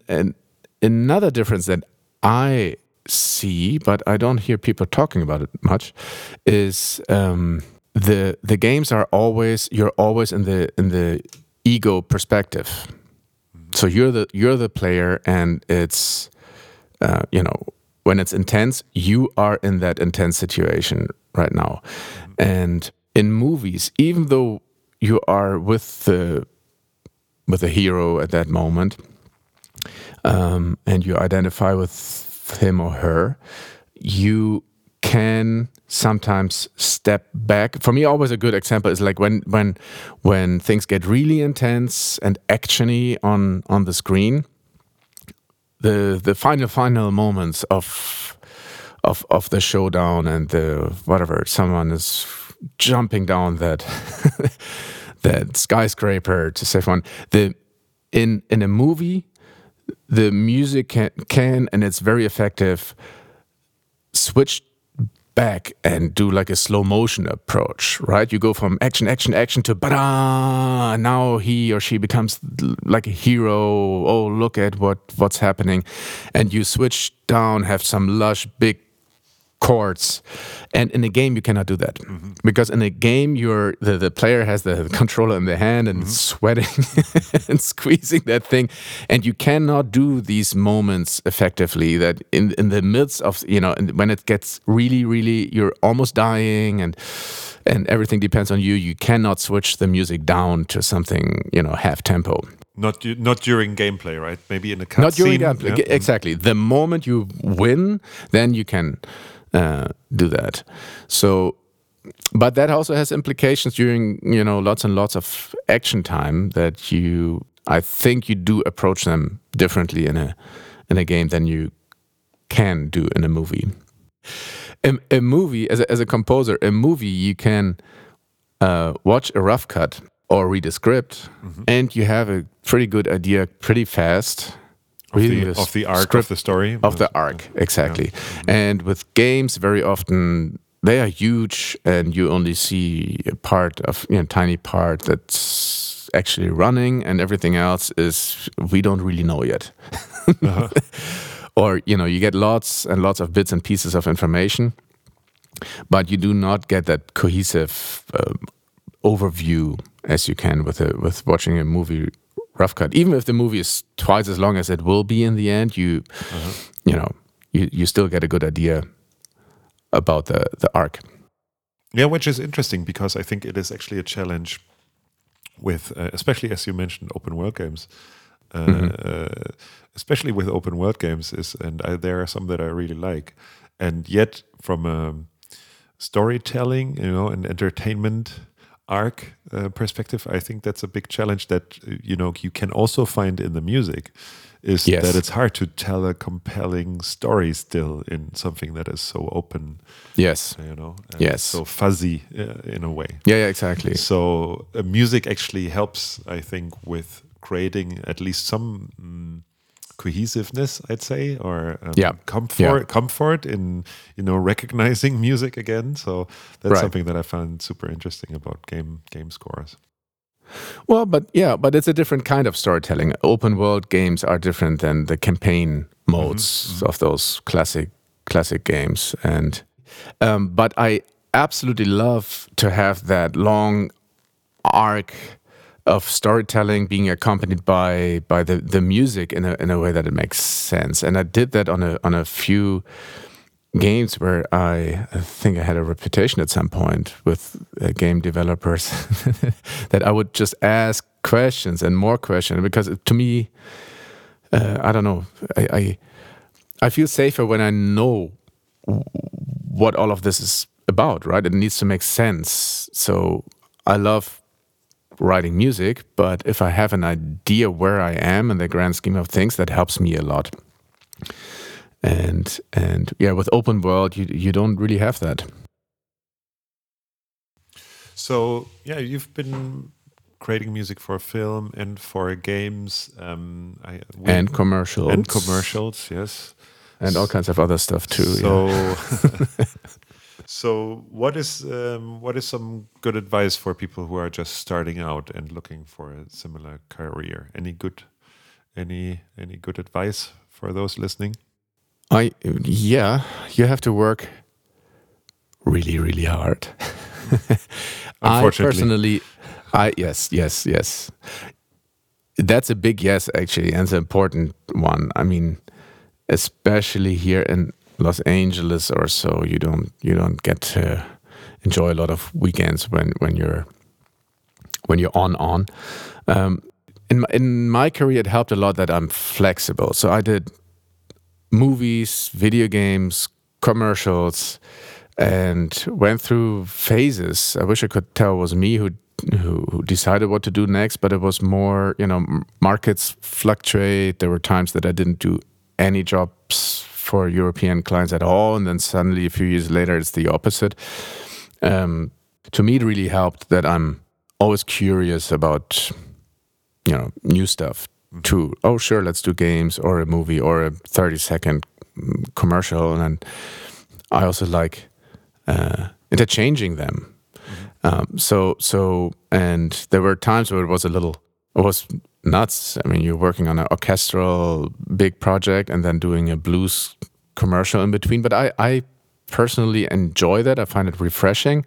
another difference that i see, but I don't hear people talking about it much, is um, the the games are always you're always in the in the ego perspective. So you're the you're the player, and it's uh, you know when it's intense, you are in that intense situation right now, and in movies, even though you are with the with the hero at that moment, um, and you identify with him or her, you can sometimes step back. For me, always a good example is like when when when things get really intense and actiony on on the screen. The the final final moments of of of the showdown and the whatever someone is jumping down that that skyscraper to save one. The in in a movie the music can, can and it's very effective switch back and do like a slow motion approach, right? You go from action, action, action to ba Now he or she becomes like a hero. Oh, look at what what's happening, and you switch down, have some lush big chords and in a game you cannot do that mm-hmm. because in a game you're the, the player has the controller in the hand and mm-hmm. sweating and squeezing that thing and you cannot do these moments effectively that in in the midst of you know when it gets really really you're almost dying and and everything depends on you you cannot switch the music down to something you know half tempo not not during gameplay, right? Maybe in a cutscene. Not during gameplay, yeah. exactly. The moment you win, then you can uh, do that. So, but that also has implications during you know lots and lots of action time that you I think you do approach them differently in a in a game than you can do in a movie. A, a movie as a, as a composer, a movie you can uh, watch a rough cut or read a script, mm -hmm. and you have a pretty good idea pretty fast of the, of the arc of the story of the arc exactly yeah. mm -hmm. and with games very often they are huge and you only see a part of you know tiny part that's actually running and everything else is we don't really know yet uh -huh. or you know you get lots and lots of bits and pieces of information but you do not get that cohesive um, overview as you can with a, with watching a movie rough cut. Even if the movie is twice as long as it will be in the end, you uh-huh. you know you you still get a good idea about the the arc. Yeah, which is interesting because I think it is actually a challenge with, uh, especially as you mentioned, open world games. Uh, mm-hmm. uh, especially with open world games, is and I, there are some that I really like, and yet from a storytelling, you know, and entertainment arc uh, perspective, I think that's a big challenge that uh, you know you can also find in the music. Is yes. that it's hard to tell a compelling story still in something that is so open. Yes, you know. yes, so fuzzy uh, in a way. Yeah, yeah, exactly. So uh, music actually helps, I think, with creating at least some. Mm, cohesiveness, I'd say, or um, yeah. comfort, yeah. comfort in you know recognizing music again. So that's right. something that I found super interesting about game game scores. Well, but yeah, but it's a different kind of storytelling. Open world games are different than the campaign modes mm -hmm. of those classic classic games, and um, but I absolutely love to have that long arc of storytelling being accompanied by by the the music in a in a way that it makes sense. And I did that on a on a few games where I, I think I had a reputation at some point with uh, game developers that I would just ask questions and more questions because to me, uh, I don't know, I, I I feel safer when I know what all of this is about. Right, it needs to make sense. So I love writing music, but if I have an idea where I am in the grand scheme of things, that helps me a lot. And and yeah, with open world, you you don't really have that. So yeah, you've been creating music for film and for games, um, I, and commercials, and commercials, yes, and all kinds of other stuff too. So. Yeah. So, what is um, what is some good advice for people who are just starting out and looking for a similar career? Any good, any any good advice for those listening? I yeah, you have to work really really hard. I personally, I yes yes yes. That's a big yes actually, and it's an important one. I mean, especially here in Los Angeles or so, you don't you don't get to enjoy a lot of weekends when when you're when you're on on. Um, in my, in my career, it helped a lot that I'm flexible. So I did movies, video games, commercials, and went through phases. I wish I could tell it was me who who, who decided what to do next, but it was more, you know, markets fluctuate. There were times that I didn't do any jobs for European clients at all, and then suddenly a few years later it's the opposite. Um, to me, it really helped that I'm always curious about you know new stuff. Mm-hmm. To oh sure, let's do games or a movie or a thirty second mm, commercial, and then I also like uh, interchanging them. Um, so so and there were times where it was a little it was nuts. I mean, you're working on an orchestral big project and then doing a blues commercial in between. But I, I personally enjoy that. I find it refreshing.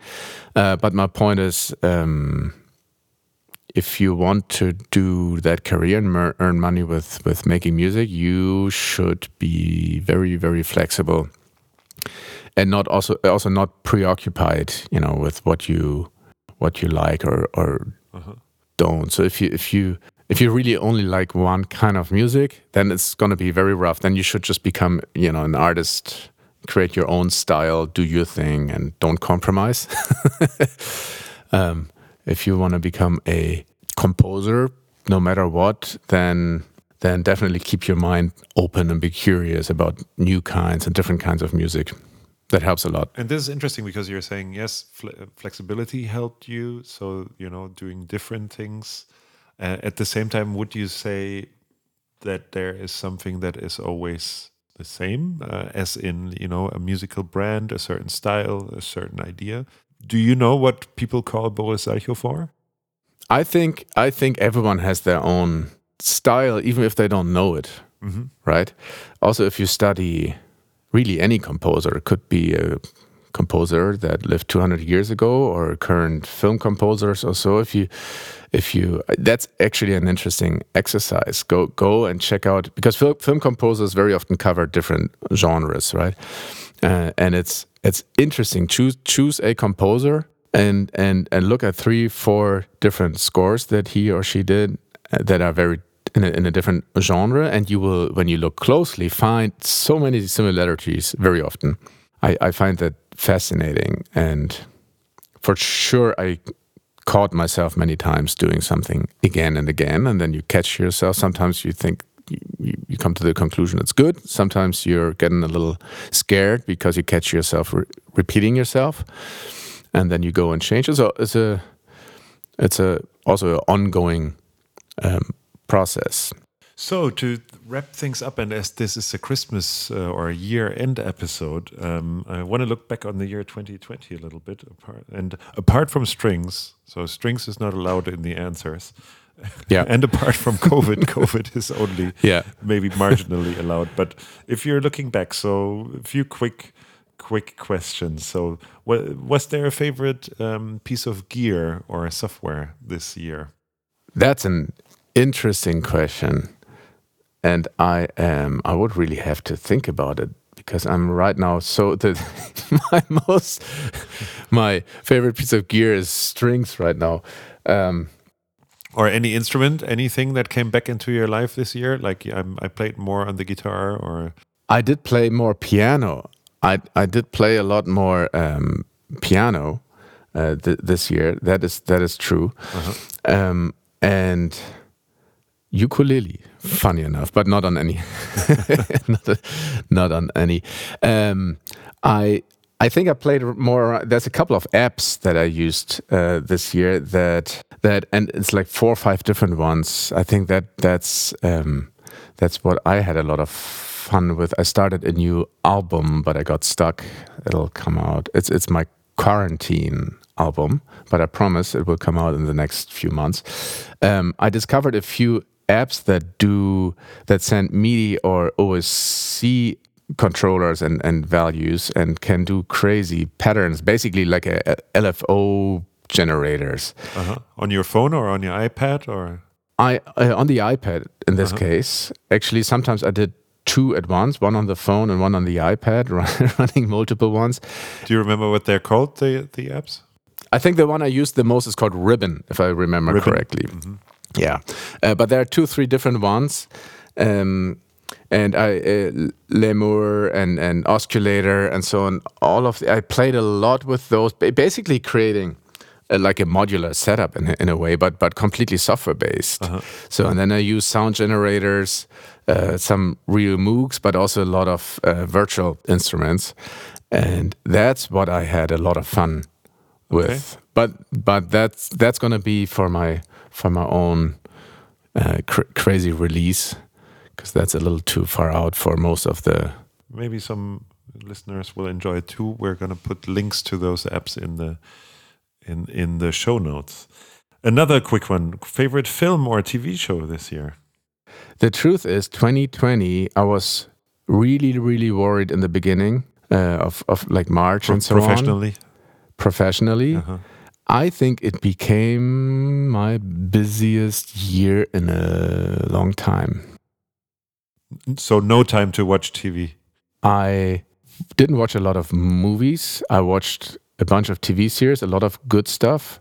Uh, but my point is, um, if you want to do that career and earn money with with making music, you should be very very flexible and not also also not preoccupied, you know, with what you what you like or or uh-huh. Don't. So if you if you if you really only like one kind of music, then it's going to be very rough. Then you should just become, you know, an artist, create your own style, do your thing, and don't compromise. um, if you want to become a composer, no matter what, then then definitely keep your mind open and be curious about new kinds and different kinds of music that helps a lot. And this is interesting because you're saying yes, fle flexibility helped you. So you know, doing different things. Uh, at the same time, would you say that there is something that is always the same, uh, as in you know a musical brand, a certain style, a certain idea? Do you know what people call Boris Salchow for? I think I think everyone has their own style, even if they don't know it. Mm -hmm. Right. Also, if you study really any composer. It could be a composer that lived 200 years ago or current film composers or so. If you if you that's actually an interesting exercise. Go go and check out because film, film composers very often cover different genres right? Uh, and it's it's interesting. Choose choose a composer and and and look at three four different scores that he or she did uh, that are very in a, in a different genre, and you will, when you look closely, find so many similarities very often. I, I find that fascinating, and for sure, I caught myself many times doing something again and again, and then you catch yourself. Sometimes you think you, you come to the conclusion it's good. Sometimes you're getting a little scared because you catch yourself re repeating yourself, and then you go and change. So it's a it's a also an ongoing um, process. So, to wrap things up, and as this is a Christmas uh, or a year end episode, um, I want to look back on the year 2020 a little bit. Apart, and apart from strings, so strings is not allowed in the answers. Yeah. and apart from COVID, COVID is only yeah. maybe marginally allowed. But if you're looking back, so a few quick quick questions. So, was there a favorite um, piece of gear or software this year? That's an interesting question. And I am, I would really have to think about it because I'm right now so the my most my favorite piece of gear is strings right now. Um, or any instrument, anything that came back into your life this year? Like I'm, I played more on the guitar, or I did play more piano. I I did play a lot more um, piano uh, th this year. That is that is true. Uh -huh. um, and ukulele funny enough but not on any not, a, not, on any. Um, i i think i played more there's a couple of apps that i used uh, this year that that and it's like four or five different ones. I think that that's um, that's what i had a lot of fun with. I started a new album but i got stuck. It'll come out. It's it's my quarantine album, but I promise it will come out in the next few months. Um, I discovered a few apps that do that send MIDI or OSC controllers and, and values and can do crazy patterns, basically like a, a LFO generators. Uh-huh. On your phone or on your iPad or? I uh, on the iPad in this uh-huh. case. Actually, sometimes I did two at once, one on the phone and one on the iPad, running multiple ones. Do you remember what they're called? The the apps? I think the one I used the most is called Ribn, if I remember Ribn. correctly. Mm-hmm. Yeah, uh, but there are two, three different ones. Um, and I uh, lemur and and OSCulator and so on. All of the, I played a lot with those, basically creating a, like a modular setup in, in a way, but but completely software based. Uh -huh. So and then I use sound generators, uh, some real Moogs, but also a lot of uh, virtual instruments, and that's what I had a lot of fun with. Okay. But but that's that's gonna be for my for my own uh, cr crazy release because that's a little too far out for most of the maybe some listeners will enjoy it too. We're going to put links to those apps in the in in the show notes. Another quick one: favorite film or TV show this year? The truth is, 2020, I was really, really worried in the beginning uh, of of like March Pro- and so professionally. on. Professionally, Uh-huh. I think it became my busiest year in a long time. So no time to watch TV. I didn't watch a lot of movies. I watched a bunch of TV series, a lot of good stuff.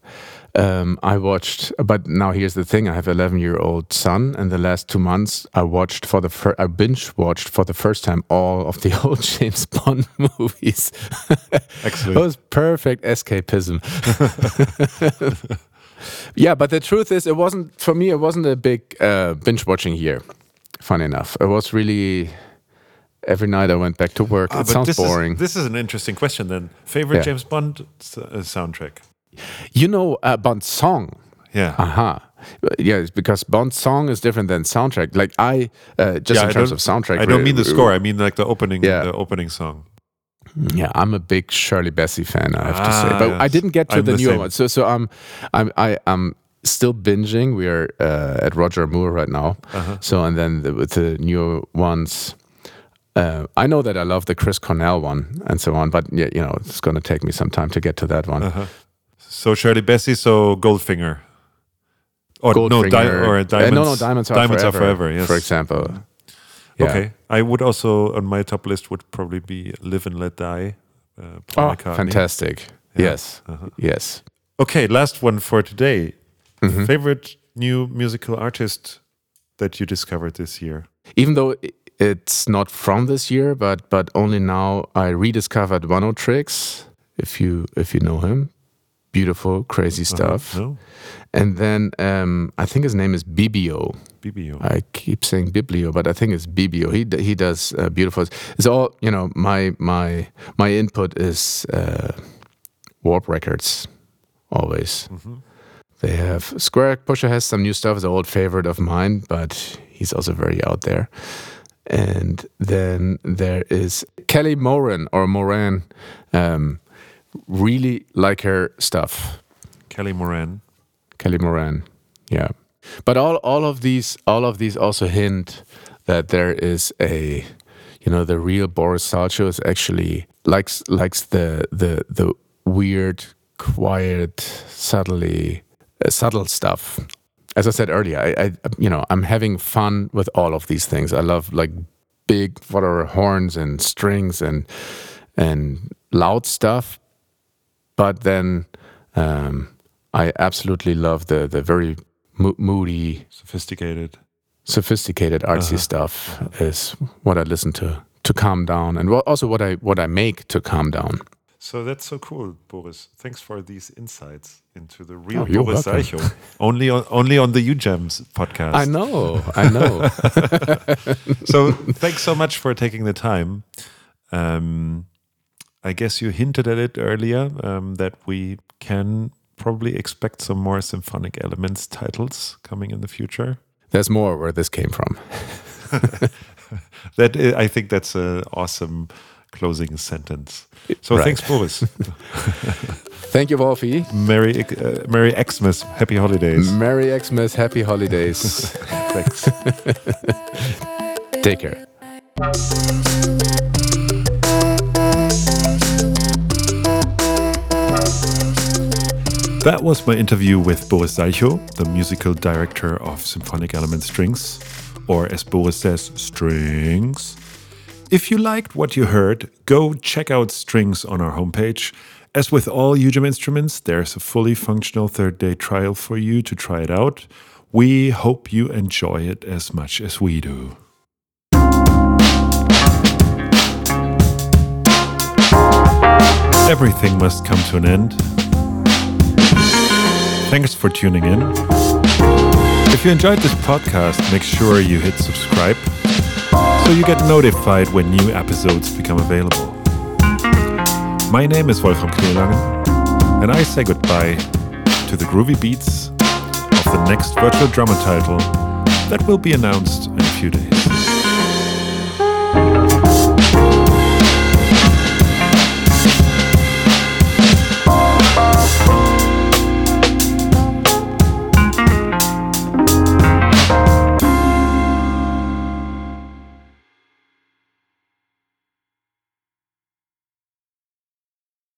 Um, I watched, but now here's the thing: I have an 11 year old son, and the last two months I watched for the fir- I binge watched for the first time all of the old James Bond movies. Excellent. it was perfect escapism. yeah, but the truth is, it wasn't for me. It wasn't a big uh, binge watching year. Funny enough, it was really every night I went back to work. Ah, it sounds this boring. Is, this is an interesting question then. Favorite Yeah. James Bond s- uh, soundtrack? You know, uh, Bond song. Yeah. Aha. Yeah, it's because Bond song is different than soundtrack. Like I, uh, just Yeah, in I terms of soundtrack. I don't mean the score. I mean like the opening. Yeah. The opening song. Yeah, I'm a big Shirley Bassey fan. I have to say, Ah, but I didn't get to I'm the, the newer one. So, so I'm, I'm, I, I'm still binging. We are uh, at Roger Moore right now. Uh-huh. So, and then the, with the newer ones, uh, I know that I love the Chris Cornell one and so on. But yeah, you know, it's going to take me some time to get to that one. Uh-huh. So Shirley Bassey. So Goldfinger. Or no, Goldfinger. di- or Uh, diamonds. no, no, diamonds are diamonds forever. are forever. Yes. For example. Yeah. Okay. I would also on my top list would probably be Live and Let Die. Uh, Oh, fantastic. Yeah. Yes. Uh-huh. Yes. Okay, last one for today. Mhm. Favorite new musical artist that you discovered this year? Even though it's not from this year, but but only now I rediscovered One Tricks. If you if you know him, beautiful, crazy stuff. Uh-huh. No, And then um, I think his name is Bibio. BBO. I keep saying Biblio, but I think it's Bibio. He he does uh, beautiful. It's all you know. My my my input is uh, Warp Records, always. Mhm. They have Squarepusher has some new stuff. It's an old favorite of mine, but he's also very out there. And then there is Kelly Moran or Moran. Um, really like her stuff. Kelly Moran. Kelly Moran. Yeah. But all all of these all of these also hint that there is a you know the real Boris Salchow is actually likes likes the the the weird quiet subtly uh, subtle stuff. As I said earlier, I, I you know I'm having fun with all of these things. I love like big whatever horns and strings and and loud stuff, but then um, I absolutely love the the very mo- moody, Sophisticated. sophisticated, artsy Uh-huh. stuff is what I listen to to calm down, and also what I what I make to calm down. So that's so cool, Boris. Thanks for these insights into the real Oh, Boris. Eichel. only on only on the UJAM's podcast. I know, I know. so thanks so much for taking the time. Um, I guess you hinted at it earlier um, that we can probably expect some more symphonic elements titles coming in the future. There's more where this came from. That i- I think that's an awesome closing sentence. So Right. thanks, Boris. Thank you, Wolfie. Merry uh, Merry Xmas, Happy Holidays. Merry Xmas, Happy Holidays. Thanks. Take care. That was my interview with Boris Salchow, the musical director of Symphonic Element Strings, or as Boris says, Strings. If you liked what you heard, go check out Strings on our homepage. As with all UJAM instruments, there's a fully functional third day trial for you to try it out. We hope you enjoy it as much as we do. Everything must come to an end. Thanks for tuning in. If you enjoyed this podcast, make sure you hit subscribe so you get notified when new episodes become available. My name is Wolfram Knelangen, and I say goodbye to the groovy beats of the next virtual drummer title that will be announced in a few days.